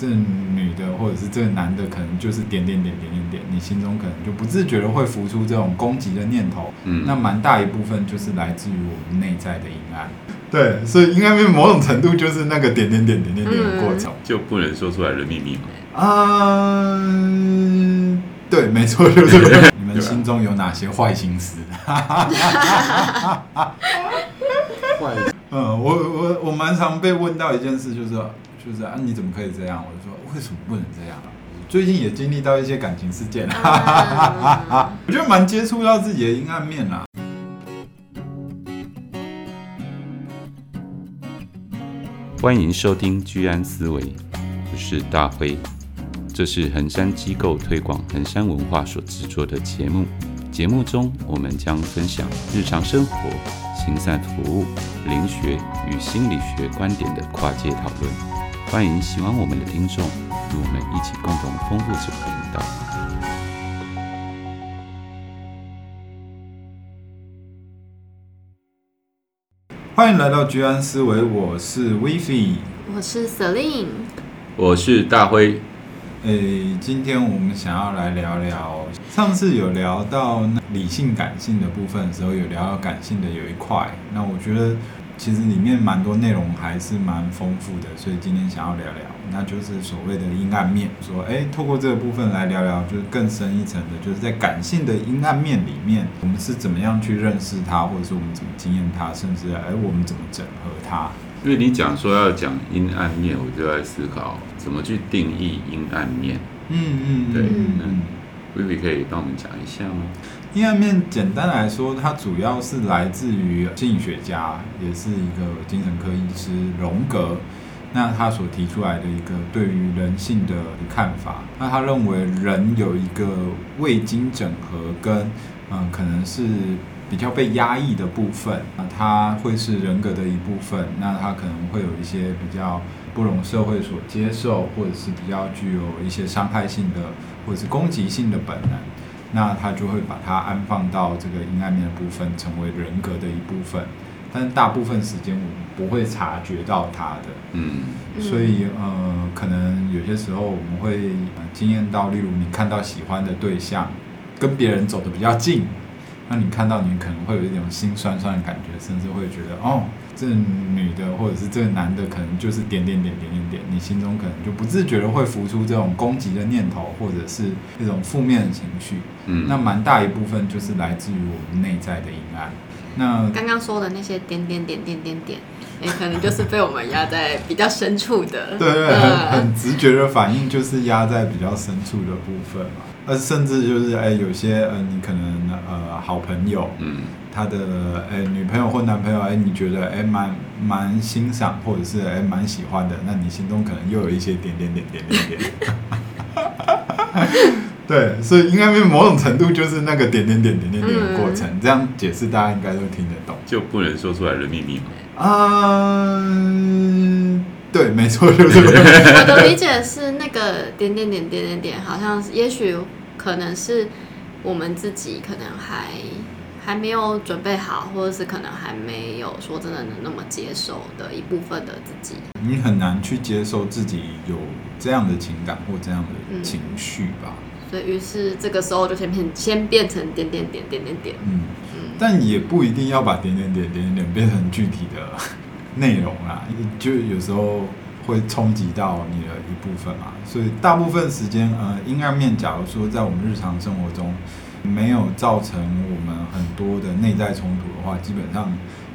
这女的或者是这个男的，可能就是点点点点点点，你心中可能就不自觉的会浮出这种攻击的念头。嗯，那蛮大一部分就是来自于我们内在的阴暗。对，所以阴暗面某种程度就是那个点点点点点点的过程，就不能说出来的秘密吗？嗯，对，没错，就是 你们心中有哪些坏心思？坏，嗯，我我我蛮常被问到一件事，就是。就是啊，你怎么可以这样？我就说，为什么不能这样？最近也经历到一些感情事件，哈哈哈哈哈。我觉得蛮接触到自己的阴暗面啦。欢迎收听居安思维，我是大辉，这是衡山机构推广衡山文化所制作的节目。节目中，我们将分享日常生活、行善服务、灵学与心理学观点的跨界讨论。欢迎喜欢我们的听众与我们一起共同丰富这个频道。欢迎来到居安思维，我是 Vivi，我是 Celine，我是大辉。诶，今天我们想要来聊聊，上次有聊到理性感性的部分的时候，有聊到感性的有一块，那我觉得。其实里面蛮多内容还是蛮丰富的，所以今天想要聊聊，那就是所谓的阴暗面。说，哎，透过这个部分来聊聊，就是更深一层的，就是在感性的阴暗面里面，我们是怎么样去认识它，或者是我们怎么经验它，甚至哎，我们怎么整合它。因为你讲说要讲阴暗面，我就在思考怎么去定义阴暗面。嗯嗯，对，嗯嗯。薇薇可以帮我们讲一下吗？阴暗面简单来说，它主要是来自于心理学家，也是一个精神科医师荣格。那他所提出来的一个对于人性的看法，那他认为人有一个未经整合跟嗯，可能是比较被压抑的部分，那他会是人格的一部分。那他可能会有一些比较不容社会所接受，或者是比较具有一些伤害性的，或者是攻击性的本能。那他就会把它安放到这个阴暗面的部分，成为人格的一部分。但是大部分时间我们不会察觉到它的，嗯，所以呃，可能有些时候我们会经验到，例如你看到喜欢的对象跟别人走得比较近，那你看到你可能会有一种心酸酸的感觉，甚至会觉得哦。这女的或者是这个男的，可能就是点点点点点点，你心中可能就不自觉的会浮出这种攻击的念头，或者是一种负面的情绪。嗯，那蛮大一部分就是来自于我们内在的阴暗。那刚刚说的那些点点点点点点，哎，可能就是被我们压在比较深处的。对对，很很直觉的反应就是压在比较深处的部分嘛。呃，甚至就是哎，有些呃，你可能呃，好朋友，嗯。他的诶女朋友或男朋友哎，你觉得哎蛮蛮欣赏或者是哎蛮喜欢的，那你心中可能又有一些点点点点点点。对，所以阴暗面某种程度就是那个点点点点点点的过程。嗯、这样解释大家应该都听得懂。就不能说出来的秘密吗？嗯，对，没错，就是。我的 理解是那个点点点点点点，好像也许可能是我们自己可能还。还没有准备好，或者是可能还没有说真的能那么接受的一部分的自己，你很难去接受自己有这样的情感或这样的情绪吧。嗯、所以于是这个时候就先变先变成点点点点点点。嗯嗯，但也不一定要把点点点点点变成具体的内容啦，就有时候会冲击到你的一部分嘛。所以大部分时间，呃，阴暗面，假如说在我们日常生活中。没有造成我们很多的内在冲突的话，基本上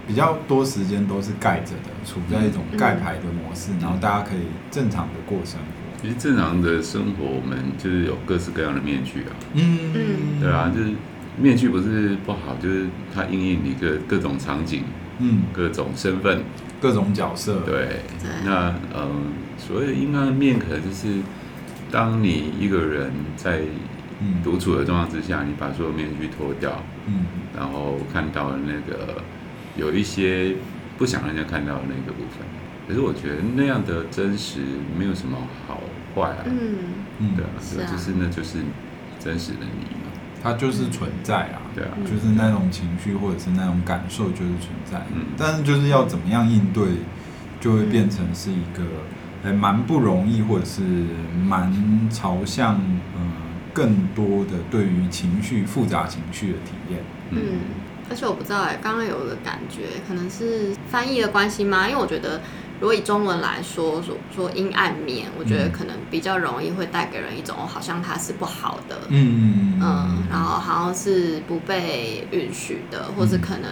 比较多时间都是盖着的，处在一种盖牌的模式，然后大家可以正常的过生活。其实正常的生活，我们就是有各式各样的面具啊。嗯嗯，对啊，就是面具不是不好，就是它应应你各各种场景，嗯，各种身份，各种角色。对，那嗯，所谓的阴暗面，可能就是当你一个人在。嗯，独处的状况之下，你把所有面具脱掉，嗯，然后看到了那个有一些不想让人家看到的那个部分。可是我觉得那样的真实没有什么好坏啊，嗯。嗯，对啊，是啊，就是那就是真实的你嘛，它就是存在啊，对啊，就是那种情绪或者是那种感受就是存在，嗯，但是就是要怎么样应对，就会变成是一个。还蛮不容易，或者是蛮朝向嗯更多的对于情绪复杂情绪的体验。嗯，而且我不知道哎，刚刚有个感觉，可能是翻译的关系吗？因为我觉得。如果以中文来说，说说阴暗面，我觉得可能比较容易会带给人一种好像它是不好的，嗯嗯，然后好像是不被允许的，或是可能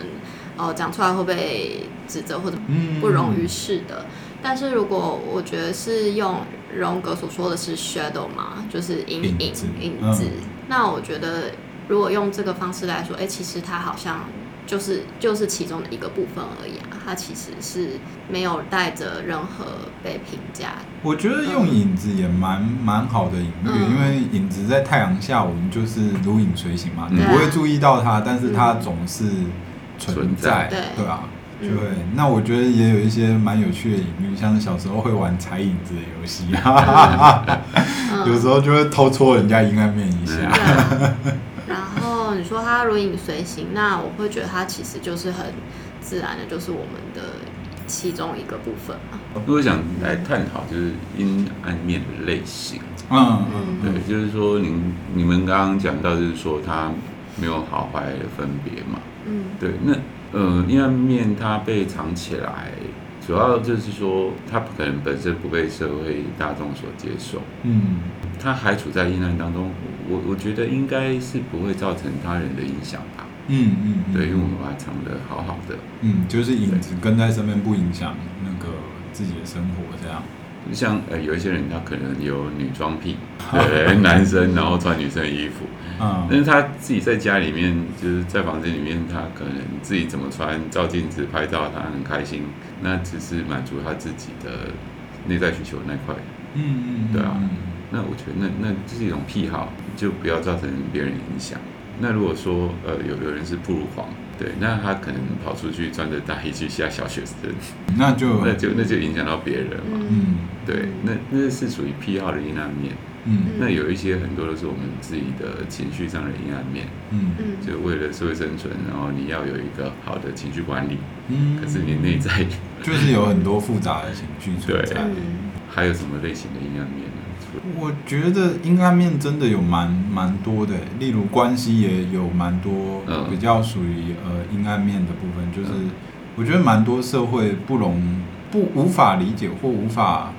哦讲出来会被指责或者不容于世的。但是如果我觉得是用荣格所说的是 shadow 嘛，就是阴影影子，影子，那我觉得如果用这个方式来说，哎，其实它好像。就是就是其中的一个部分而已啊，它其实是没有带着任何被评价。我觉得用影子也蛮蛮好的隐喻，嗯、因为影子在太阳下，我们就是如影随形嘛，嗯、你不会注意到它，但是它总是存在，对。对啊，对。嗯、那我觉得也有一些蛮有趣的隐喻，像是小时候会玩踩影子的游戏，有时候就会偷戳人家阴暗面一下。然后你说它如影随形，那我会觉得它其实就是很自然的，就是我们的其中一个部分嘛。如果想来探讨，就是阴暗面的类型，嗯嗯，对，就是说您你们刚刚讲到，就是说它没有好坏的分别嘛，嗯，对，那呃阴暗面它被藏起来，主要就是说它可能本身不被社会大众所接受，嗯，它还处在阴暗当中。我我觉得应该是不会造成他人的影响吧。嗯嗯，嗯对，因为我们把它藏得好好的。嗯，就是影子跟在身边不影响那个自己的生活这样。像呃有一些人他可能有女装癖，对，男生然后穿女生的衣服，嗯，但是他自己在家里面就是在房间里面，他可能自己怎么穿，照镜子拍照，他很开心，那只是满足他自己的内在需求那块。嗯嗯，对啊。那我觉得那那这是一种癖好，就不要造成别人影响。那如果说呃有有人是不如狂，对，那他可能跑出去穿着大衣去吓小学生，那就 那就那就影响到别人嘛。嗯，对，那那是属于癖好的阴暗面。嗯，那有一些很多都是我们自己的情绪上的阴暗面。嗯嗯，就为了社会生存，然后你要有一个好的情绪管理。嗯，可是你内在就是有很多复杂的情绪存在。还有什么类型的阴暗面？我觉得阴暗面真的有蛮蛮多的，例如关系也有蛮多比较属于呃阴暗面的部分，就是我觉得蛮多社会不容不无法理解或无法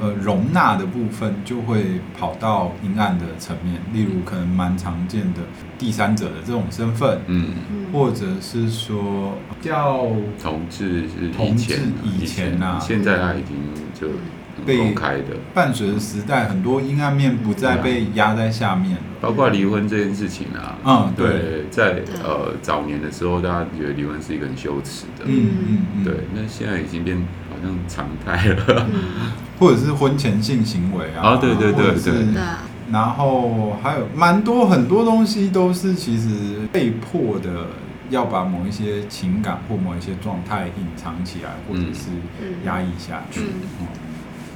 呃容纳的部分，就会跑到阴暗的层面，例如可能蛮常见的第三者的这种身份，嗯，或者是说叫同志是同志以前啊，现在他已经就。被公开的伴随着时代，很多阴暗面不再被压在下面了，包括离婚这件事情啊。嗯，对，在呃早年的时候，大家觉得离婚是一个很羞耻的。嗯嗯嗯。对，那现在已经变好像常态了。或者是婚前性行为啊。啊，对对对对。然后还有蛮多很多东西都是其实被迫的，要把某一些情感或某一些状态隐藏起来，或者是压抑下去。嗯。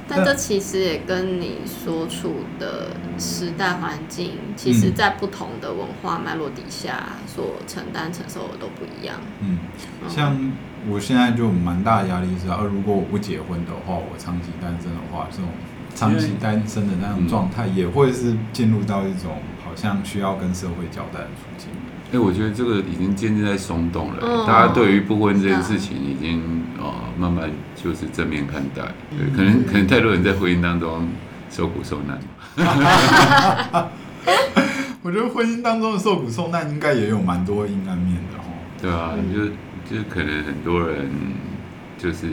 但这其实也跟你所处的时代环境，其实在不同的文化脉络底下所承担承受的都不一样。嗯，像我现在就蛮大的压力是，呃，如果我不结婚的话，我长期单身的话，这种长期单身的那种状态，也会是进入到一种好像需要跟社会交代的处境。哎，我觉得这个已经渐渐在松动了。嗯、大家对于不婚这件事情，已经哦、呃、慢慢就是正面看待。对，可能可能太多人在婚姻当中受苦受难。我觉得婚姻当中的受苦受难，应该也有蛮多阴暗面的哦。对啊，就就是可能很多人就是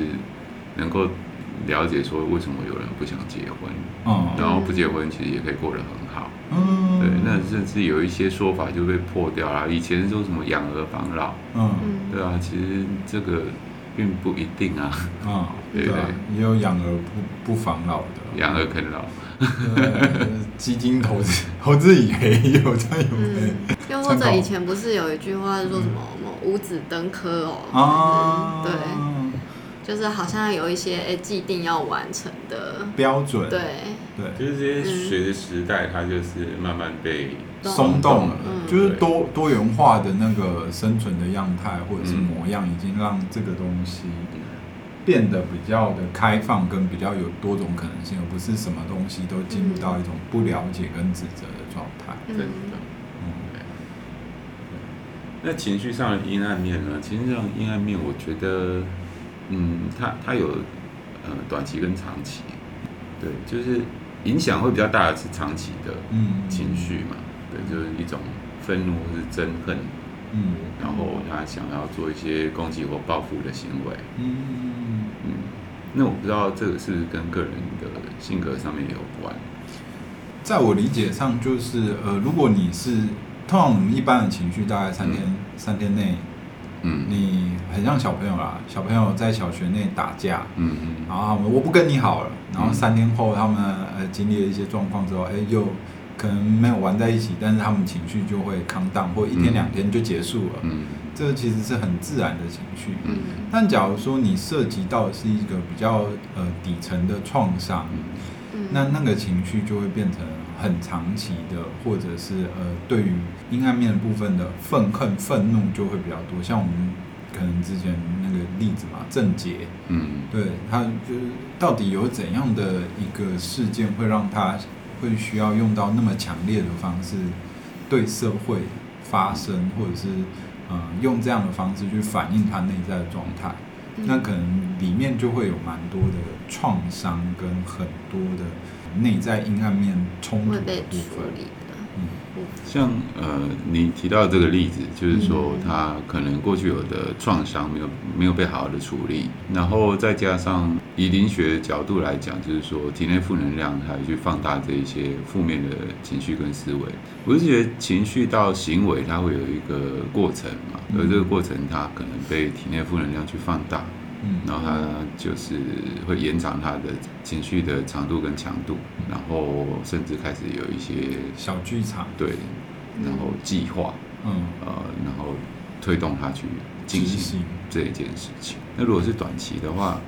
能够了解说，为什么有人不想结婚，嗯、然后不结婚其实也可以过得很好。嗯，对，那甚至有一些说法就被破掉了。以前说什么养儿防老，嗯，对啊，其实这个并不一定啊。啊，对对，也有养儿不不防老的，养儿啃老。基金投资投资也有这样有没？又或者以前不是有一句话是说什么什么五子登科哦？啊，对。就是好像有一些哎既定要完成的标准，对对，就是这些随着时代，它就是慢慢被松动了，就是多多元化的那个生存的样态或者是模样，已经让这个东西变得比较的开放，跟比较有多种可能性，而不是什么东西都进入到一种不了解跟指责的状态。真的，嗯，那情绪上的阴暗面呢？其实这种阴暗面，我觉得，嗯，它它有呃短期跟长期，对，就是影响会比较大的是长期的情绪嘛，嗯、对，就是一种愤怒或是憎恨。嗯，然后他想要做一些攻击或报复的行为。嗯嗯，那我不知道这个是跟个人的性格上面有关。在我理解上，就是呃，如果你是通常我们一般的情绪，大概三天、嗯、三天内，嗯，你很像小朋友啦，小朋友在小学内打架，嗯嗯，然后我不跟你好了，然后三天后他们呃经历了一些状况之后，哎又。可能没有玩在一起，但是他们情绪就会 calm down，或一天两天就结束了。嗯，这其实是很自然的情绪。嗯，但假如说你涉及到的是一个比较呃底层的创伤，嗯，那那个情绪就会变成很长期的，或者是呃对于阴暗面的部分的愤恨、愤怒就会比较多。像我们可能之前那个例子嘛，郑杰，嗯，对，他就是到底有怎样的一个事件会让他。会需要用到那么强烈的方式对社会发声，或者是呃用这样的方式去反映他内在的状态，那可能里面就会有蛮多的创伤跟很多的内在阴暗面冲突的部分。像呃，你提到这个例子，就是说他可能过去有的创伤没有没有被好好的处理，然后再加上以灵学角度来讲，就是说体内负能量还去放大这一些负面的情绪跟思维。我是觉得情绪到行为，它会有一个过程嘛，而这个过程它可能被体内负能量去放大。然后他就是会延长他的情绪的长度跟强度，然后甚至开始有一些小剧场，对，然后计划，嗯，呃，然后推动他去进行这一件事情。那如果是短期的话，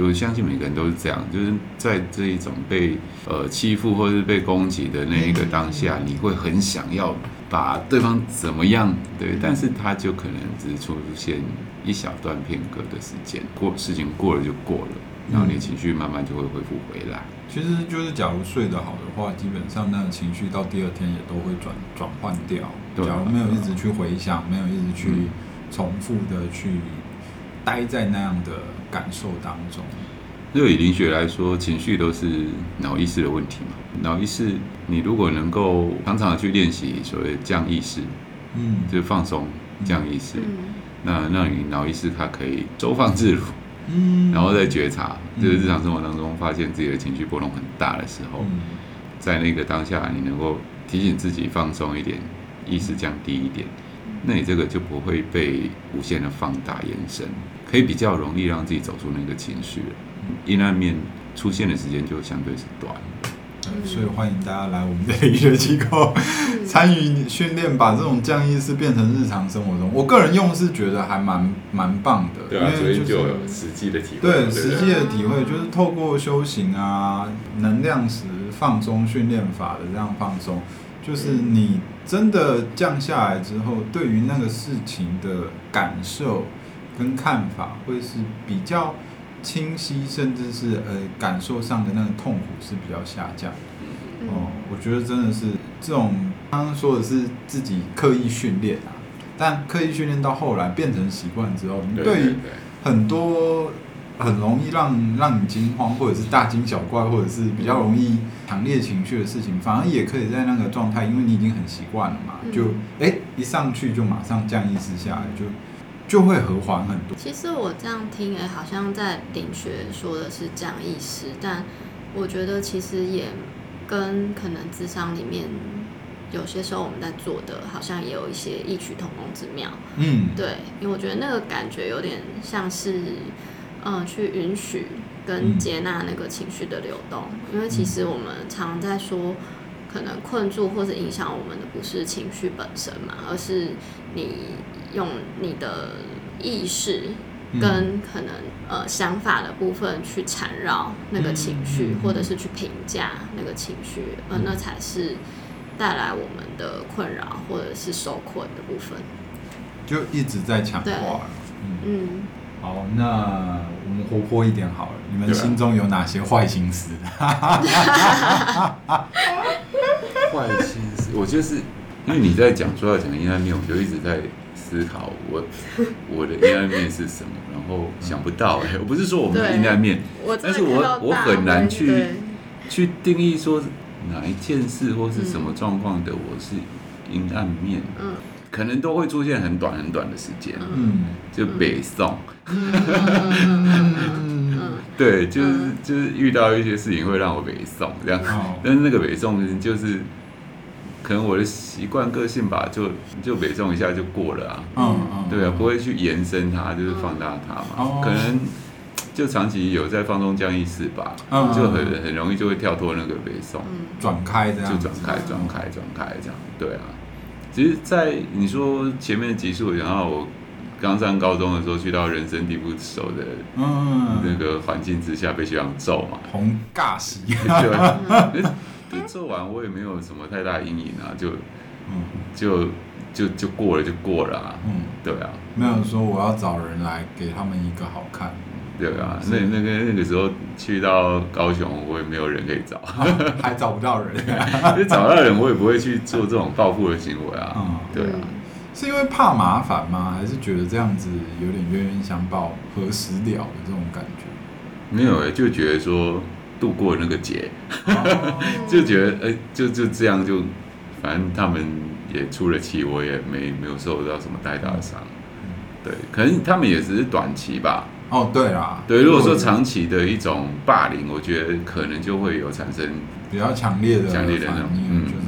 我相信每个人都是这样，就是在这一种被呃欺负或是被攻击的那一个当下，你会很想要把对方怎么样，对，但是他就可能只是出现。一小段片刻的时间，过事情过了就过了，然后你情绪慢慢就会恢复回来。其实就是，假如睡得好的话，基本上那个情绪到第二天也都会转转换掉。假如没有一直去回想，没有一直去重复的去待在那样的感受当中。就以灵学来说，情绪都是脑意识的问题嘛。脑意识，你如果能够常常的去练习所谓降意识，嗯，就放松降意识。嗯那让你脑意识它可以收放自如，嗯，然后再觉察，就是日常生活当中发现自己的情绪波动很大的时候，在那个当下，你能够提醒自己放松一点，意识降低一点，那你这个就不会被无限的放大延伸，可以比较容易让自己走出那个情绪，阴暗面出现的时间就相对是短。所以欢迎大家来我们的医学机构 参与训练，把这种降意识变成日常生活中。我个人用是觉得还蛮蛮棒的，对啊，因为就是有实际的体会。对，实际的体会就是透过修行啊，能量石放松训练法的这样放松，就是你真的降下来之后，对于那个事情的感受跟看法会是比较。清晰，甚至是呃感受上的那个痛苦是比较下降。哦，我觉得真的是这种刚刚说的是自己刻意训练啊，但刻意训练到后来变成习惯之后，你对于很多很容易让让你惊慌或者是大惊小怪或者是比较容易强烈情绪的事情，反而也可以在那个状态，因为你已经很习惯了嘛，就哎一上去就马上降意识下来就。就会和缓很多。其实我这样听，哎，好像在顶学说的是这样意思，但我觉得其实也跟可能智商里面有些时候我们在做的，好像也有一些异曲同工之妙。嗯，对，因为我觉得那个感觉有点像是，嗯，去允许跟接纳那个情绪的流动。因为其实我们常常在说，可能困住或者影响我们的不是情绪本身嘛，而是你。用你的意识跟可能呃想法的部分去缠绕那个情绪，或者是去评价那个情绪，呃那才是带来我们的困扰或者是受困的部分。就一直在强化。嗯，好，那我们活泼一点好了。你们心中有哪些坏心思？坏心思，我就是因为你在讲说要讲阴暗面，我就一直在思考我 我的阴暗面是什么，然后想不到哎、欸，我不是说我们的阴暗面，但是我我很难去去定义说哪一件事或是什么状况的我是阴暗面，嗯。可能都会出现很短很短的时间，嗯，就北宋，对，就是就是遇到一些事情会让我北宋这样，但是那个北宋就是可能我的习惯个性吧，就就北宋一下就过了啊，嗯嗯，对啊，不会去延伸它，就是放大它嘛，可能就长期有在放松这样意识吧，就很很容易就会跳脱那个北宋，转开这样，就转开转开转开这样，对啊。其实，在你说前面的集数，然后我刚上高中的时候，去到人生地不熟的那个环境之下，被学长揍嘛，红尬死，对，揍完我也没有什么太大阴影啊，就，就就就过了就过了啊，嗯，对啊，没有说我要找人来给他们一个好看。对啊，那那个那个时候去到高雄，我也没有人可以找，还找不到人。就 找到人，我也不会去做这种报复的行为啊。嗯，对啊，是因为怕麻烦吗？还是觉得这样子有点冤冤相报何时了的这种感觉？没有哎，就觉得说度过那个劫，就觉得哎，就就这样就，反正他们也出了气，我也没没有受到什么太大的伤。对，可能他们也只是短期吧。哦，对啊，对，如果说长期的一种霸凌，我觉得可能就会有产生比较强烈的、强烈的那种，嗯，就是，嗯，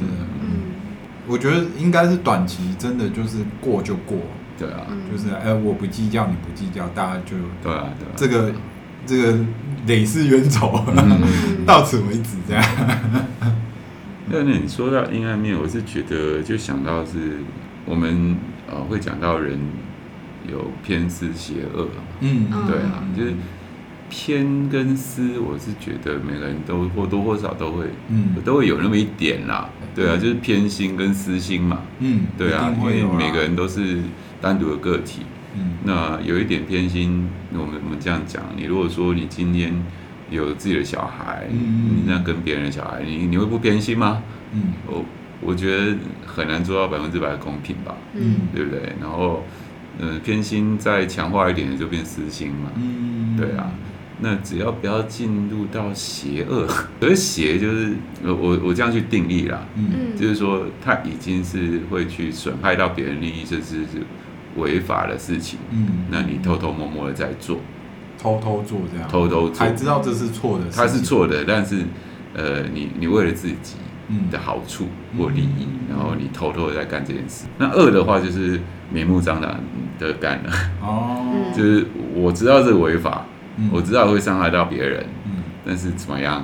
我觉得应该是短期，真的就是过就过，对啊，就是哎，我不计较，你不计较，大家就对啊，对啊，这个这个累世冤仇，到此为止，这样。那 那你说到阴暗面，我是觉得就想到是我们呃会讲到人。有偏私邪恶，嗯，对啊，就是偏跟私，我是觉得每个人都或多或少都会，嗯，都会有那么一点啦，对啊，就是偏心跟私心嘛，嗯，对啊，因为每个人都是单独的个体，嗯，那有一点偏心，我们我们这样讲，你如果说你今天有自己的小孩，嗯，你这样跟别人的小孩，你你会不偏心吗？嗯，我我觉得很难做到百分之百的公平吧，嗯，对不对？然后。嗯，偏心再强化一点就变私心嘛。嗯，对啊。那只要不要进入到邪恶，所以邪就是我我我这样去定义啦。嗯，就是说他已经是会去损害到别人利益，甚至是违法的事情。嗯，那你偷偷摸摸的在做，偷偷做这样，偷偷做，还知道这是错的。他是错的，但是呃，你你为了自己的好处或利益，然后你偷偷的在干这件事。那恶的话就是明目张胆的干了，哦，就是我知道这个违法，我知道会伤害到别人，嗯，但是怎么样，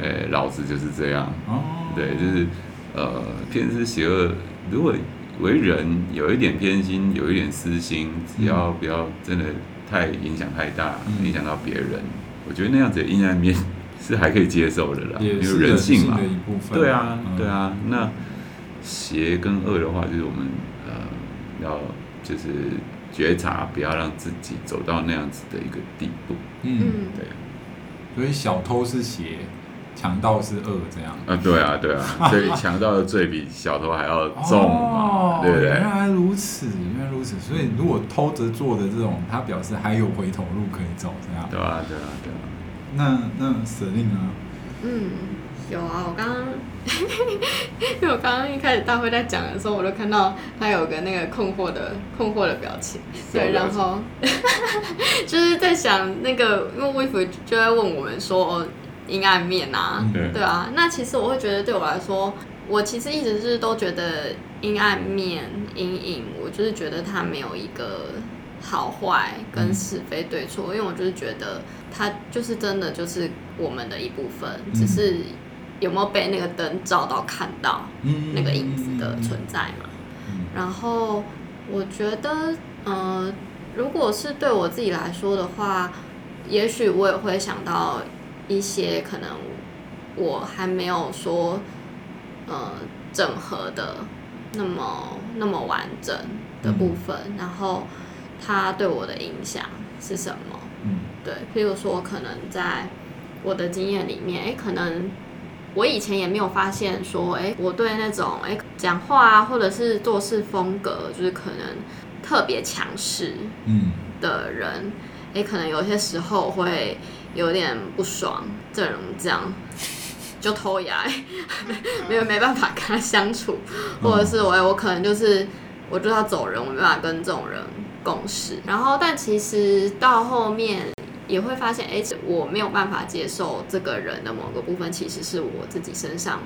呃，老子就是这样，哦，对，就是呃，偏私邪恶，如果为人有一点偏心，有一点私心，只要不要真的太影响太大，影响到别人，我觉得那样子的阴暗面。是还可以接受的啦，因为人性嘛，对啊，对啊。那邪跟恶的话，就是我们呃要就是觉察，不要让自己走到那样子的一个地步。嗯，对。所以小偷是邪，强盗是恶，这样。啊，对啊，对啊。所以强盗的罪比小偷还要重嘛，对不对？原来如此，原来如此。所以如果偷着做的这种，他表示还有回头路可以走，这样。对啊，对啊，对啊。那那 Celine 呢？嗯，有啊，我刚刚，因为我刚刚一开始大会在讲的时候，我就看到他有个那个困惑的困惑的表情，对，然后 就是在想那个，因为威福就在问我们说哦，阴暗面啊，对，对啊，那其实我会觉得对我来说，我其实一直是都觉得阴暗面阴影，我就是觉得它没有一个。好坏跟是非对错，因为我就是觉得它就是真的就是我们的一部分，只是有没有被那个灯照到看到那个影子的存在嘛。然后我觉得，呃，如果是对我自己来说的话，也许我也会想到一些可能我还没有说呃整合的那么那么完整的部分，然后。它对我的影响，是什么？嗯，对，譬如说，可能在我的经验里面，哎，可能我以前也没有发现说，哎，我对那种哎讲话啊，或者是做事风格，就是可能特别强势，嗯的人，哎，可能有些时候会有点不爽，这种这样就偷牙，没有没办法跟他相处，或者是我我可能就是我就要走人，我没办法跟这种人。共事，然后但其实到后面也会发现，哎，我没有办法接受这个人的某个部分，其实是我自己身上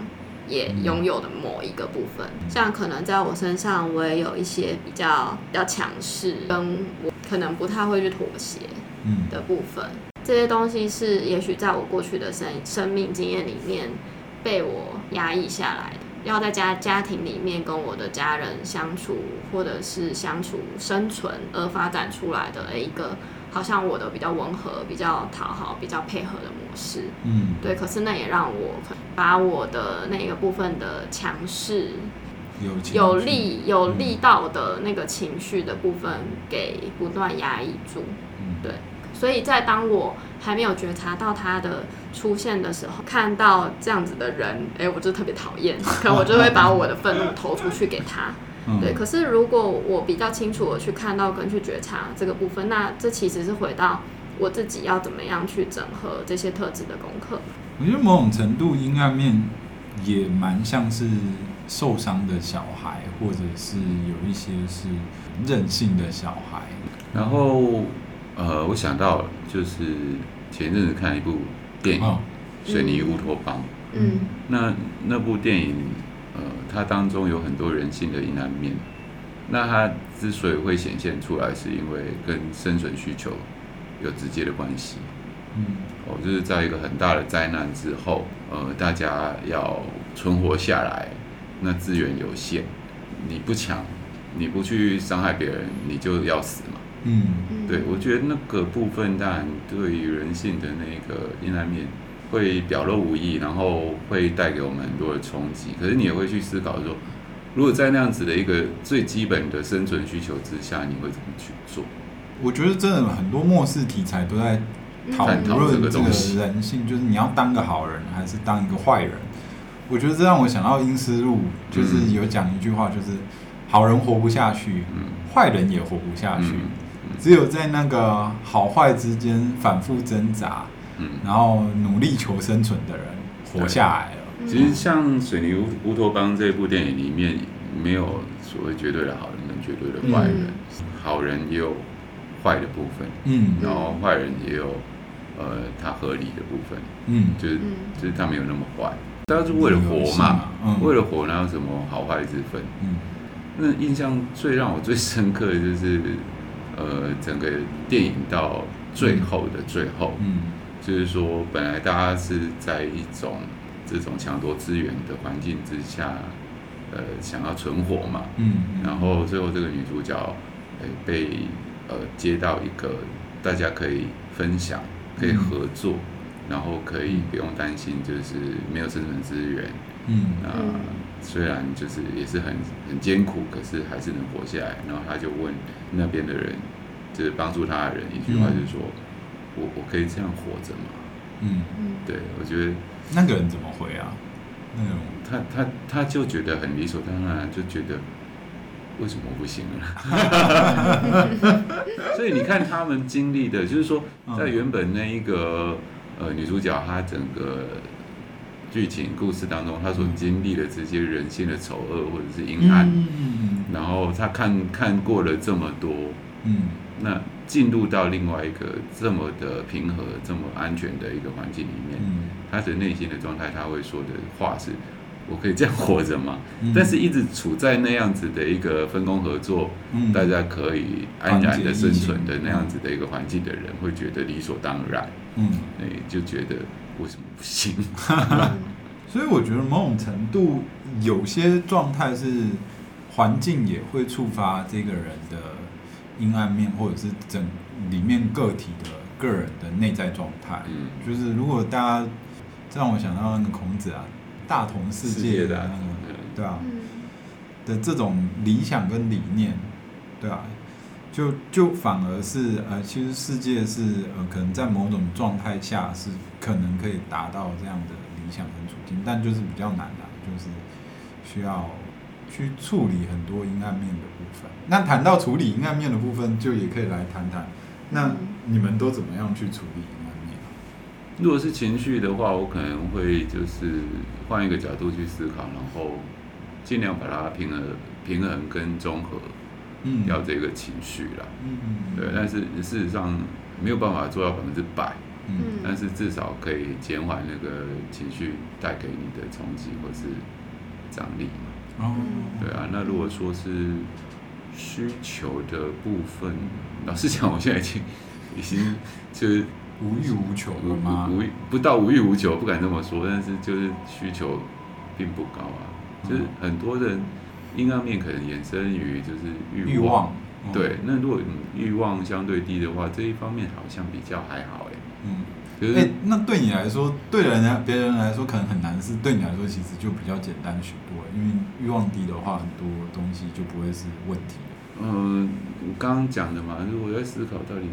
也拥有的某一个部分。像可能在我身上，我也有一些比较要强势，跟我可能不太会去妥协的部分。这些东西是也许在我过去的生生命经验里面被我压抑下来的。要在家家庭里面跟我的家人相处，或者是相处生存而发展出来的一个，好像我的比较温和、比较讨好、比较配合的模式。嗯，对。可是那也让我把我的那个部分的强势、有有力、有力道的那个情绪的部分给不断压抑住。嗯，对。所以在当我还没有觉察到他的出现的时候，看到这样子的人，哎，我就特别讨厌，可能我就会把我的愤怒投出去给他。对，可是如果我比较清楚的去看到跟去觉察这个部分，那这其实是回到我自己要怎么样去整合这些特质的功课。我觉得某种程度阴暗面也蛮像是受伤的小孩，或者是有一些是任性的小孩，然后。呃，我想到就是前一阵子看一部电影《水泥乌托邦》。嗯，那那部电影，呃，它当中有很多人性的阴暗面。那它之所以会显现出来，是因为跟生存需求有直接的关系。嗯，哦，就是在一个很大的灾难之后，呃，大家要存活下来，那资源有限，你不抢，你不去伤害别人，你就要死嘛。嗯，对，我觉得那个部分当然对于人性的那个阴暗面会表露无遗，然后会带给我们很多的冲击。可是你也会去思考说，如果在那样子的一个最基本的生存需求之下，你会怎么去做？我觉得真的很多末世题材都在讨论这个东西，人性就是你要当个好人还是当一个坏人。我觉得这让我想到《阴思路》，就是有讲一句话，就是好人活不下去，坏人也活不下去。只有在那个好坏之间反复挣扎，嗯，然后努力求生存的人活下来了。其实像《水泥乌乌托邦》这部电影里面，没有所谓绝对的好人跟绝对的坏人，嗯、好人也有坏的部分，嗯，然后坏人也有呃他合理的部分，嗯，就是就是他没有那么坏，大家是为了活嘛，嗯、为了活哪有什么好坏之分？嗯，那印象最让我最深刻的就是。呃，整个电影到最后的最后，嗯，就是说，本来大家是在一种这种抢夺资源的环境之下，呃，想要存活嘛，嗯，然后最后这个女主角，呃，被呃接到一个大家可以分享、可以合作，然后可以不用担心就是没有生存资源，嗯，啊，虽然就是也是很很艰苦，可是还是能活下来。然后他就问那边的人，就是帮助他的人一句话，就是说：“嗯、我我可以这样活着吗？”嗯嗯，对，我觉得那个人怎么回啊？那种他他他就觉得很理所当然，就觉得为什么不行了？所以你看他们经历的，就是说在原本那一个呃女主角她整个。剧情故事当中，他所经历的这些人性的丑恶或者是阴暗，嗯、然后他看看过了这么多，嗯，那进入到另外一个这么的平和、这么安全的一个环境里面，嗯、他的内心的状态，他会说的话是：“我可以这样活着吗？”嗯、但是一直处在那样子的一个分工合作，嗯、大家可以安然的生存的那样子的一个环境的人，会觉得理所当然，嗯，哎，就觉得。为什么不行？所以我觉得某种程度，有些状态是环境也会触发这个人的阴暗面，或者是整里面个体的个人的内在状态。嗯，就是如果大家让我想到那个孔子啊，大同世界的那个，对啊，的这种理想跟理念，对啊，就就反而是呃，其实世界是呃，可能在某种状态下是可能可以达到这样的理想跟处境，但就是比较难的，就是需要去处理很多阴暗面的部分。那谈到处理阴暗面的部分，就也可以来谈谈，那你们都怎么样去处理阴暗面？如果是情绪的话，我可能会就是换一个角度去思考，然后尽量把它平衡、平衡跟综合。嗯，要这个情绪啦，嗯嗯，对，但是事实上没有办法做到百分之百，嗯，但是至少可以减缓那个情绪带给你的冲击或是张力嘛，哦，对啊，那如果说是需求的部分，老实讲，我现在已经已经就是无欲无求了吗？无不到无欲无求，不敢这么说，但是就是需求并不高啊，就是很多人。阴暗面可能衍生于就是欲望，望嗯、对。那如果欲望相对低的话，这一方面好像比较还好哎。嗯，就是、欸、那对你来说，对人家别人来说可能很难，是对你来说其实就比较简单许多。因为欲望低的话，很多东西就不会是问题。嗯，我刚刚讲的嘛，如果在思考到底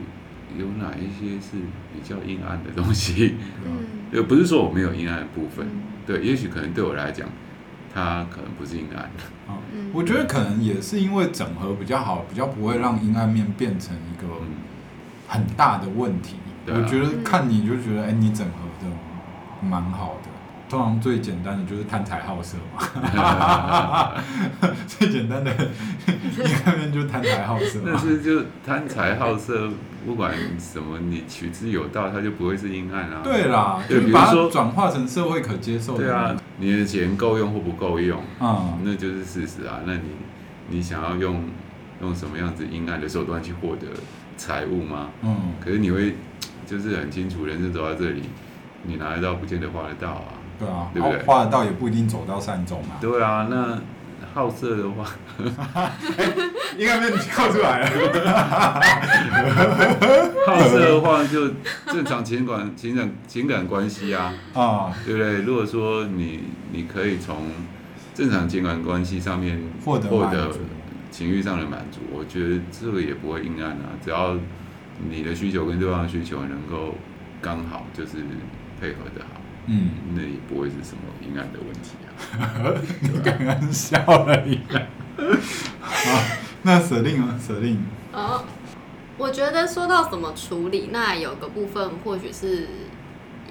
有哪一些是比较阴暗的东西，嗯，也不是说我没有阴暗的部分，嗯、对，也许可能对我来讲。它可能不是阴暗的，嗯，我觉得可能也是因为整合比较好，比较不会让阴暗面变成一个很大的问题。嗯、我觉得看你就觉得，哎、欸，你整合的蛮好的。通常最简单的就是贪财好色嘛，最简单的阴暗面就是贪财好色。但是就贪财好色。不管什么，你取之有道，它就不会是阴暗啊。对啦，就比如说转化成社会可接受的。对啊，你的钱够用或不够用，嗯，那就是事实啊。那你你想要用用什么样子阴暗的手段去获得财物吗？嗯，可是你会就是很清楚，人生走到这里，你拿得到不见得花得到啊。对啊，对不对？花得到也不一定走到善终嘛。对啊，那。好色的话，应该被你靠出来了。好色的话，就正常情感、情感、情感关系啊，啊，对不对？如果说你你可以从正常情感关系上面获得获得情欲上的满足，我觉得这个也不会阴暗啊。只要你的需求跟对方的需求能够刚好就是配合的好。嗯，那也不会是什么阴暗的问题啊。你刚刚笑了一下。好，那舍令啊，舍令。哦，我觉得说到怎么处理，那有个部分或许是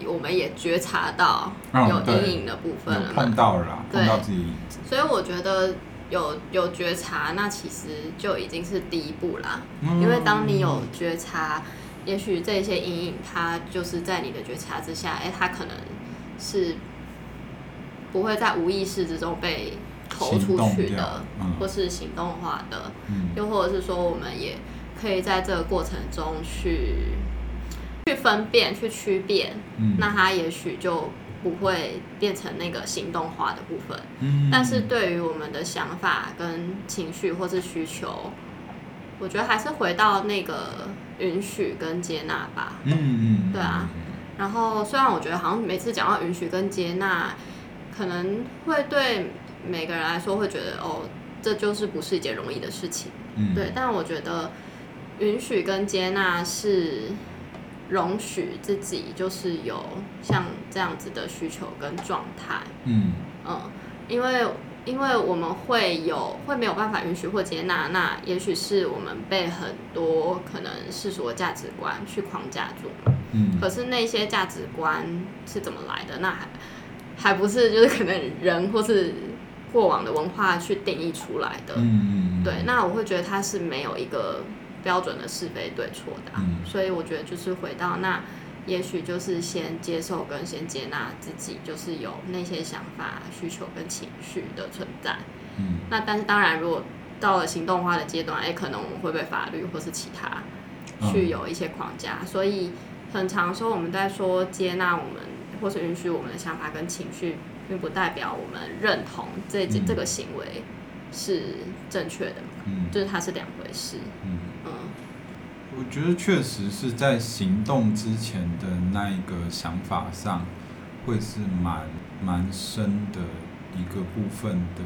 我们也觉察到有阴影的部分了，碰到了啦，碰到自己。所以我觉得有有觉察，那其实就已经是第一步啦。嗯、因为当你有觉察，也许这些阴影它就是在你的觉察之下，哎、欸，它可能。是不会在无意识之中被投出去的，嗯、或是行动化的，嗯、又或者是说，我们也可以在这个过程中去去分辨、去区别，嗯、那它也许就不会变成那个行动化的部分。嗯、但是对于我们的想法、跟情绪或是需求，我觉得还是回到那个允许跟接纳吧。嗯嗯，对啊。然后，虽然我觉得好像每次讲到允许跟接纳，可能会对每个人来说会觉得哦，这就是不是一件容易的事情，嗯，对。但我觉得允许跟接纳是容许自己就是有像这样子的需求跟状态，嗯嗯，因为因为我们会有会没有办法允许或接纳，那也许是我们被很多可能世俗的价值观去框架住。嗯，可是那些价值观是怎么来的？那还还不是就是可能人或是过往的文化去定义出来的。嗯，对。那我会觉得它是没有一个标准的是非对错的啊。嗯，所以我觉得就是回到那，也许就是先接受跟先接纳自己，就是有那些想法、需求跟情绪的存在。嗯，那但是当然，如果到了行动化的阶段，哎，可能我们会被法律或是其他去有一些框架，嗯，所以。很常说我们在说接纳我们，或是允许我们的想法跟情绪，并不代表我们认同这这这个行为是正确的，嗯，就是它是两回事，嗯嗯。我觉得确实是在行动之前的那一个想法上，会是蛮蛮深的一个部分的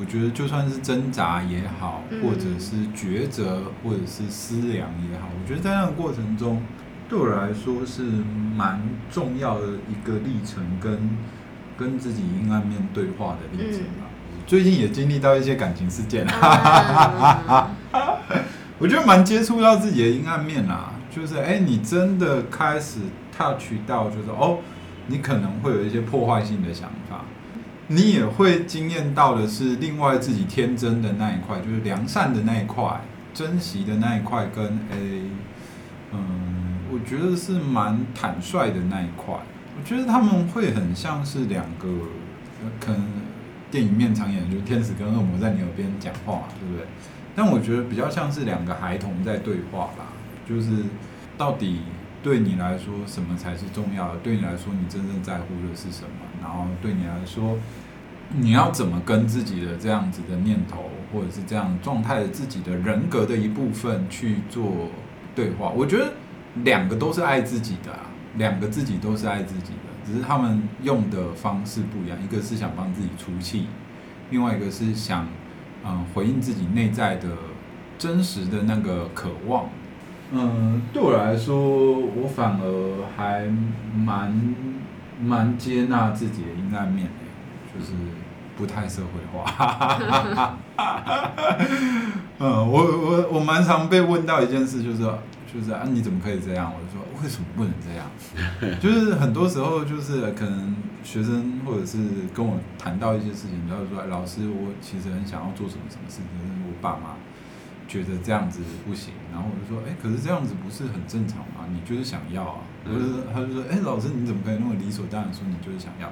我觉得就算是挣扎也好，或者是抉择，或者是思量也好，我觉得在那个过程中，对我来说是蛮重要的一个历程，跟跟自己阴暗面对话的历程吧。最近也经历到一些感情事件，我觉得蛮接触到自己的阴暗面啦，就是哎，你真的开始 touch 到，就是哦，你可能会有一些破坏性的想法。你也会惊艳到的是另外自己天真的那一块，就是良善的那一块，珍惜的那一块，跟 A，嗯，我觉得是蛮坦率的那一块。我觉得他们会很像是两个，可能电影面常演，就是天使跟恶魔在你耳边讲话，对不对？但我觉得比较像是两个孩童在对话吧，就是到底。对你来说，什么才是重要的？对你来说，你真正在乎的是什么？然后对你来说，你要怎么跟自己的这样子的念头，或者是这样状态的自己的人格的一部分去做对话？我觉得两个都是爱自己的啊，两个自己都是爱自己的，只是他们用的方式不一样。一个是想帮自己出气，另外一个是想嗯回应自己内在的真实的那个渴望。嗯，对我来说，我反而还蛮蛮接纳自己的阴暗面的，就是不太社会化。嗯，我我我蛮常被问到一件事，就是就是啊，你怎么可以这样？我就说为什么不能这样？就是很多时候，就是可能学生或者是跟我谈到一些事情，然后说，哎，老师，我其实很想要做什么什么事情，但是我爸妈。觉得这样子不行，然后我就说，哎，可是这样子不是很正常吗？你就是想要啊。我就他就说，哎，老师你怎么可以那么理所当然说你就是想要？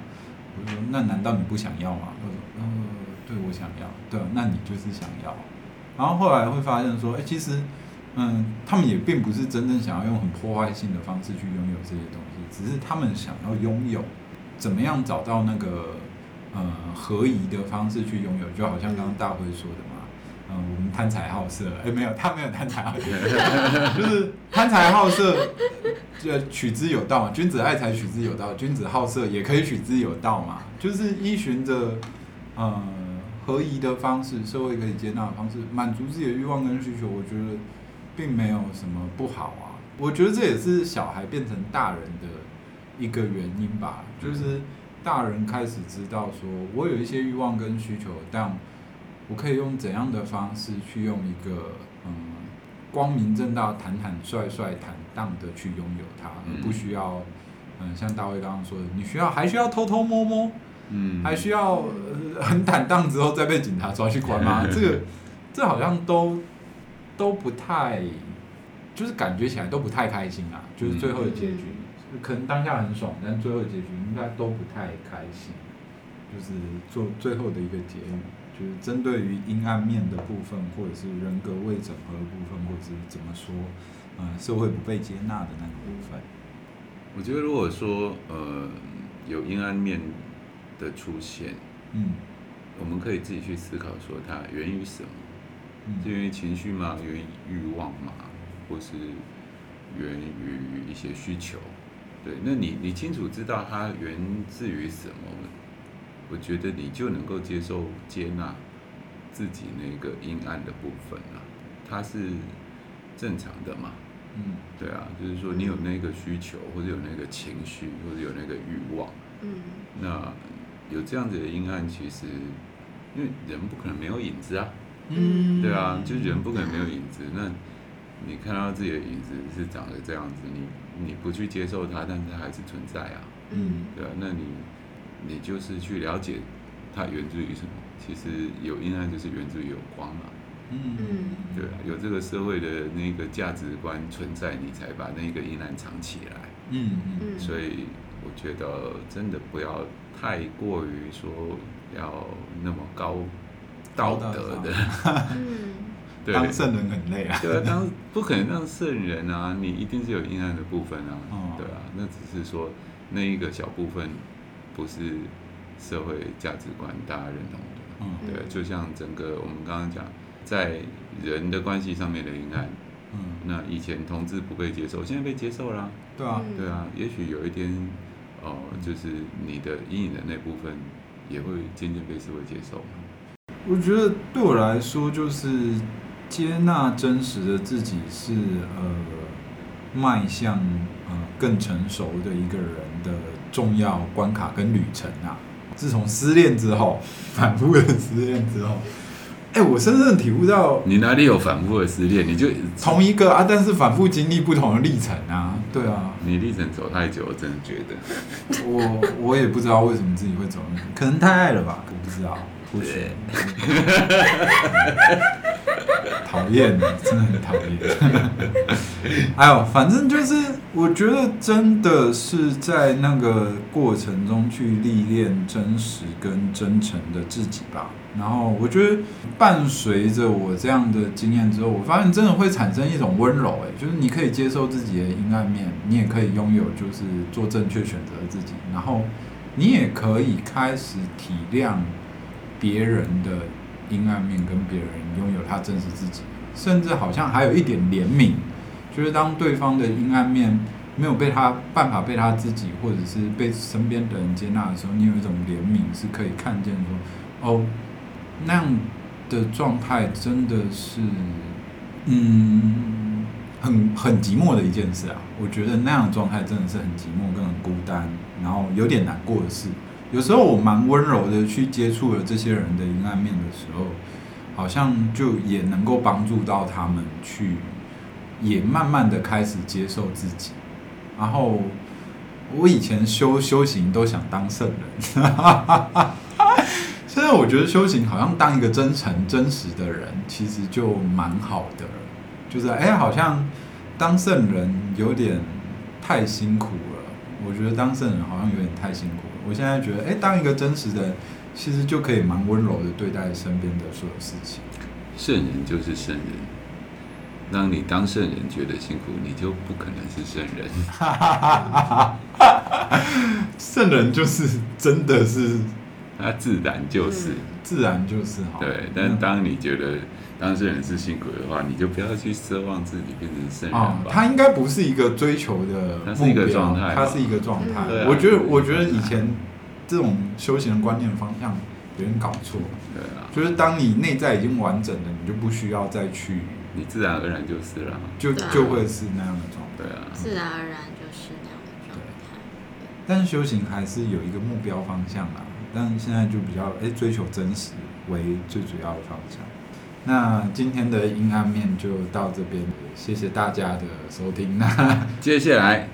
我就说，那难道你不想要吗？他说，呃，对，我想要。对，那你就是想要。然后后来会发现说，哎，其实，嗯，他们也并不是真正想要用很破坏性的方式去拥有这些东西，只是他们想要拥有，怎么样找到那个，呃，合宜的方式去拥有，就好像刚刚大辉说的嘛。嗯，我们贪财好色，哎，没有，他没有贪财好色，就是贪财好色，就取之有道嘛。君子爱财，取之有道；君子好色，也可以取之有道嘛。就是依循着，嗯，合宜的方式，社会可以接纳的方式，满足自己的欲望跟需求，我觉得并没有什么不好啊。我觉得这也是小孩变成大人的一个原因吧，就是大人开始知道说，我有一些欲望跟需求，但我可以用怎样的方式去用一个嗯光明正大、坦坦率率、坦荡的去拥有它，而不需要嗯像大卫刚刚说的，你需要还需要偷偷摸摸，嗯，还需要很坦荡之后再被警察抓去关吗？这个这好像都都不太，就是感觉起来都不太开心啊。就是最后的结局，可能当下很爽，但最后的结局应该都不太开心。就是做最后的一个结语。就是针对于阴暗面的部分，或者是人格未整合的部分，或者是怎么说，呃，社会不被接纳的那个部分。我觉得，如果说呃有阴暗面的出现，嗯，我们可以自己去思考，说它源于什么？嗯，源于情绪吗？源于欲望吗？或是源于一些需求？对，那你你清楚知道它源自于什么？我觉得你就能够接受、接纳自己那个阴暗的部分了，它是正常的嘛？嗯，对啊，就是说你有那个需求，或者有那个情绪，或者有那个欲望，嗯，那有这样子的阴暗，其实因为人不可能没有影子啊，嗯，对啊，就是人不可能没有影子。那你看到自己的影子是长得这样子，你你不去接受它，但是它还是存在啊，嗯，对啊，那你。你就是去了解它源自于什么？其实有阴暗就是源自于有光嘛。嗯嗯，对啊，有这个社会的那个价值观存在，你才把那个阴暗藏起来。嗯嗯，所以我觉得真的不要太过于说要那么高道德的。嗯，对，当圣人很累啊。对啊，当不可能当圣人啊，你一定是有阴暗的部分啊。哦，对啊，那只是说那一个小部分。不是社会价值观大家认同的，嗯，对，就像整个我们刚刚讲，在人的关系上面的阴暗，嗯，那以前同志不被接受，现在被接受了，啊，对啊，对啊，也许有一天，哦，呃，就是你的阴影的那部分也会渐渐被社会接受。我觉得对我来说，就是接纳真实的自己是呃迈向呃更成熟的一个人的重要关卡跟旅程啊。自从失恋之后，反复的失恋之后。哎、欸，我深深体悟到，你哪里有反复的失恋？你就同一个啊，但是反复经历不同的历程啊，对啊。你历程走太久，我真的觉得，我我也不知道为什么自己会走，可能太爱了吧，我不知道。不是，讨厌，真的很讨厌。哎呦，反正就是，我觉得真的是在那个过程中去历练真实跟真诚的自己吧。然后我觉得伴随着我这样的经验之后，我发现真的会产生一种温柔。哎，就是你可以接受自己的阴暗面，你也可以拥有就是做正确选择的自己，然后你也可以开始体谅。别人的阴暗面，跟别人拥有他真实自己，甚至好像还有一点怜悯，就是当对方的阴暗面没有被他办法被他自己，或者是被身边的人接纳的时候，你有一种怜悯，是可以看见说，哦，那样的状态真的是，嗯，很很寂寞的一件事啊。我觉得那样的状态真的是很寂寞，跟很孤单，然后有点难过的事。有时候我蛮温柔的去接触了这些人的阴暗面的时候，好像就也能够帮助到他们去，也慢慢的开始接受自己。然后我以前修修行都想当圣人，现在我觉得修行好像当一个真诚真实的人，其实就蛮好的。就是哎，好像当圣人有点太辛苦了。我觉得当圣人好像有点太辛苦。我现在觉得，哎，当一个真实的人，其实就可以蛮温柔的对待身边的所有事情。圣人就是圣人，让你当圣人觉得辛苦，你就不可能是圣人。圣人就是真的是，他自然就是，自然就是好。对，但当你觉得。当圣人是辛苦的话，你就不要去奢望自己变成圣人吧。哦，他应该不是一个追求的目标，他是一个状态，他是一个状态。嗯，我觉得，我觉得以前这种修行的观念方向有点搞错。对啊，就是当你内在已经完整了，你就不需要再去，你自然而然就是了，就就会是那样的状态。对啊，自然而然就是那样的状态。但是修行还是有一个目标方向啊，但现在就比较哎追求真实为最主要的方向。那今天的阴暗面就到这边，谢谢大家的收听。那 接下来，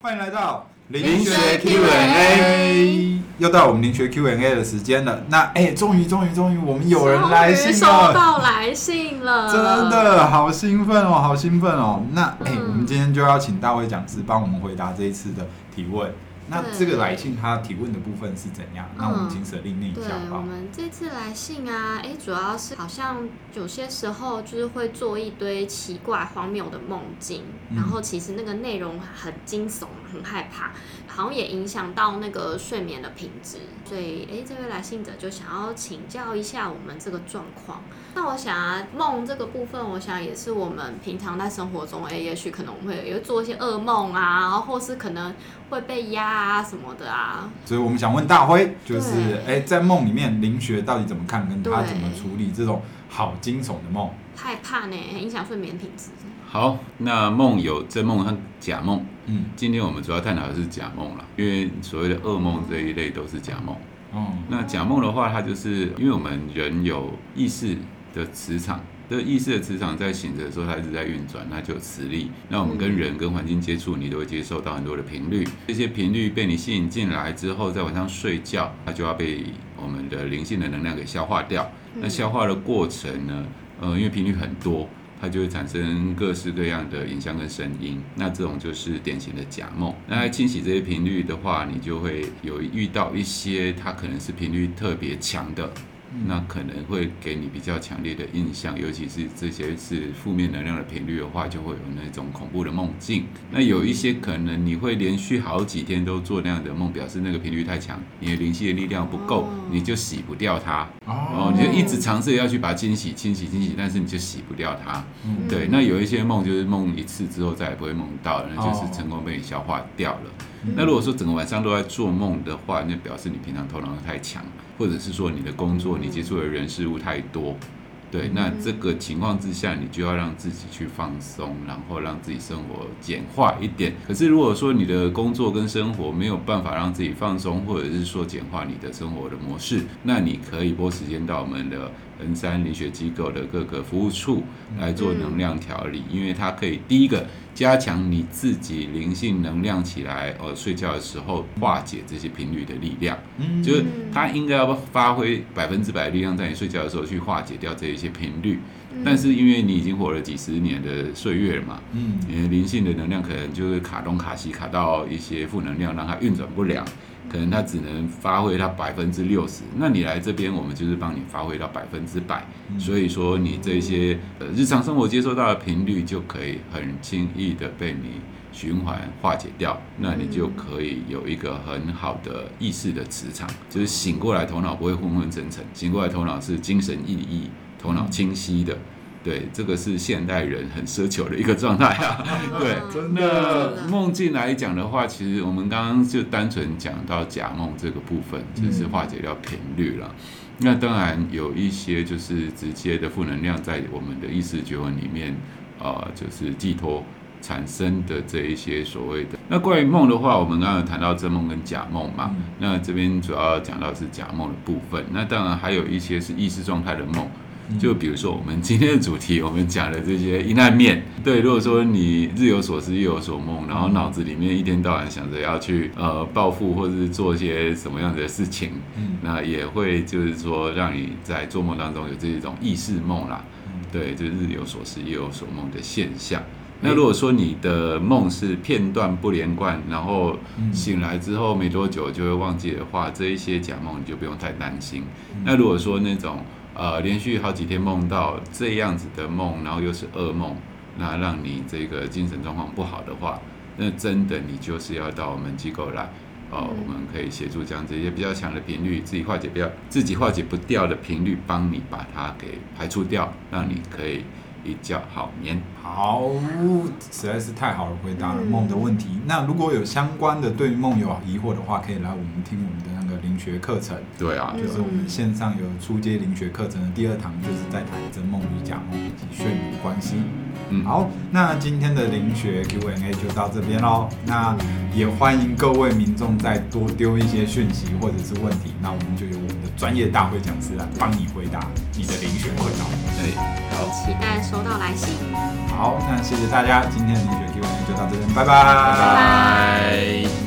欢迎来到林学 Q&A，又到我们林学 Q&A 的时间了。那哎，终于终于终于，我们有人来信了，收到来信了，真的好兴奋哦，好兴奋哦。那哎，我们今天就要请大卫讲师帮我们回答这一次的提问。那这个来信他提问的部分是怎样？那我们请舍利念一下我们这次来信啊，哎，主要是好像有些时候就是会做一堆奇怪荒谬的梦境，然后其实那个内容很惊悚，很害怕，好像也影响到那个睡眠的品质。所以，哎，这位来信者就想要请教一下我们这个状况。那我想啊，梦这个部分，我想也是我们平常在生活中，哎，也许可能会有做一些噩梦啊，然后或是可能会被压啊什么的啊。所以我们想问大辉，就是哎，在梦里面灵学到底怎么看，跟他怎么处理这种好惊悚的梦？害怕呢，影响睡眠品质。好，那梦有真梦和假梦。嗯，今天我们主要探讨的是假梦了，因为所谓的噩梦这一类都是假梦。哦，那假梦的话，它就是因为我们人有意识的磁场，这个意识的磁场在醒着的时候，它一直在运转，那就有磁力。那我们跟人跟环境接触，你都会接受到很多的频率。这些频率被你吸引进来之后，在晚上睡觉，它就要被我们的灵性的能量给消化掉。那消化的过程呢？呃，因为频率很多。它就会产生各式各样的影像跟声音，那这种就是典型的假梦。那在清洗这些频率的话，你就会有遇到一些它可能是频率特别强的。那可能会给你比较强烈的印象，尤其是这些是负面能量的频率的话，就会有那种恐怖的梦境。那有一些可能你会连续好几天都做那样的梦，表示那个频率太强，你的灵气的力量不够，你就洗不掉它。哦，你就一直尝试要去把它清洗、清洗、清洗，但是你就洗不掉它。对，那有一些梦就是梦一次之后再也不会梦到了，那就是成功被你消化掉了。那如果说整个晚上都在做梦的话，那表示你平常头脑太强。或者是说你的工作你接触的人事物太多。对，那这个情况之下，你就要让自己去放松，然后让自己生活简化一点。可是如果说你的工作跟生活没有办法让自己放松，或者是说简化你的生活的模式，那你可以拨时间到我们的衡山灵学机构的各个服务处来做能量调理，因为它可以第一个。加强你自己灵性能量起来，呃，睡觉的时候化解这些频率的力量，嗯，就是它应该要发挥百分之百的力量，在你睡觉的时候去化解掉这一些频率。但是因为你已经活了几十年的岁月了嘛，嗯，你的灵性的能量可能就是卡东卡西卡到一些负能量，让它运转不了。可能它只能发挥到百分之六十，那你来这边，我们就是帮你发挥到百分之百。所以说，你这些呃日常生活接收到的频率，就可以很轻易的被你循环化解掉。那你就可以有一个很好的意识的磁场，就是醒过来头脑不会昏昏沉沉，醒过来头脑是精神奕奕，头脑清晰的。对，这个是现代人很奢求的一个状态啊。对，真的。梦境来讲的话，其实我们刚刚就单纯讲到假梦这个部分，就是化解掉频率了。那当然有一些就是直接的负能量在我们的意识觉魂里面，呃，就是寄托产生的这一些所谓的。那关于梦的话，我们刚刚有谈到真梦跟假梦嘛。那这边主要讲到是假梦的部分。那当然还有一些是意识状态的梦。就比如说我们今天的主题，我们讲的这些阴暗面，对，如果说你日有所思夜有所梦，然后脑子里面一天到晚想着要去呃报复或者是做一些什么样的事情，那也会就是说让你在做梦当中有这种意识梦啦，对，就日有所思夜有所梦的现象。那如果说你的梦是片段不连贯，然后醒来之后没多久就会忘记的话，这一些假梦你就不用太担心。那如果说那种呃，连续好几天梦到这样子的梦，然后又是噩梦，那让你这个精神状况不好的话，那真的你就是要到我们机构来，哦、呃，我们可以协助将这些比较强的频率，自己化解不掉、自己化解不掉的频率，帮你把它给排除掉，让你可以一觉好眠。好，实在是太好了，回答了梦的问题。那如果有相关的对梦有疑惑的话，可以来我们听我们的。灵学课程，对啊，就是我们线上有初阶灵学课程的第二堂，就是在谈真梦与假梦以及睡眠关系。嗯，好，那今天的灵学 Q&A 就到这边喽。那也欢迎各位民众再多丢一些讯息或者是问题，那我们就由我们的专业大会讲师来帮你回答你的灵学困扰。对，好，期待收到来信。好，那谢谢大家，今天的灵学 Q&A 就到这边，拜拜。拜拜。